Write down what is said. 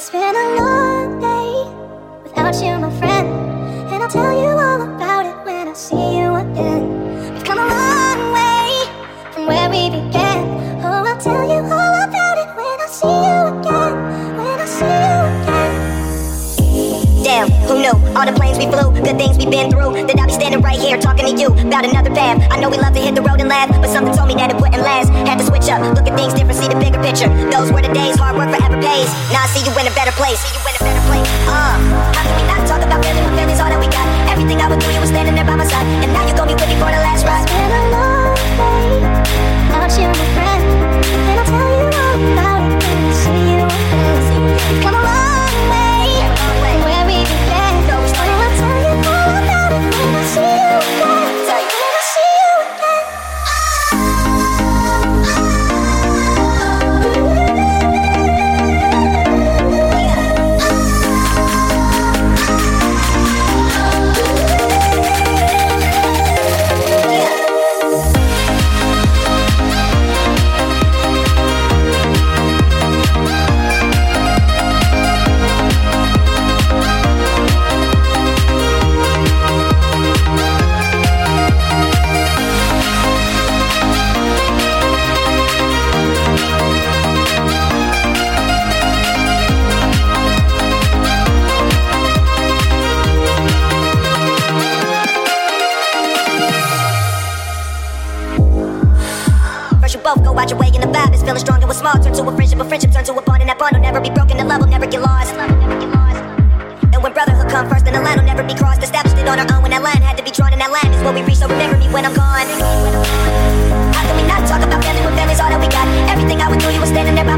It's been a long day without you, my friend. And I'll tell you all about it when I see you again. We've come a long way from where we began. Oh, I'll tell you all about it when I see you again. When I see you again. Damn, who knew? All the planes we flew, good things we've been through. That I'll be standing right here talking to you about another path. I know we love to hit the road and laugh, but something told me that it wouldn't last. Up, look at things different, see the bigger picture. Those were the days, hard work forever pays. Now I see you in a better place. See you in a better place. Uh, how can we not talk about family family's all that we got? Everything I would do, you were standing there by my side, and now First you both go out your way and the vibe is feeling strong. It was small, turn to a friendship, a friendship turn to a bond, and that bond will never be broken. The love will never get lost. And when brotherhood come first, then the line will never be crossed. Established it on our own when that line had to be drawn, and that line is what we reach. So remember me when I'm gone. How can we not talk about family when family's all that we got? Everything I went through, you were standing there by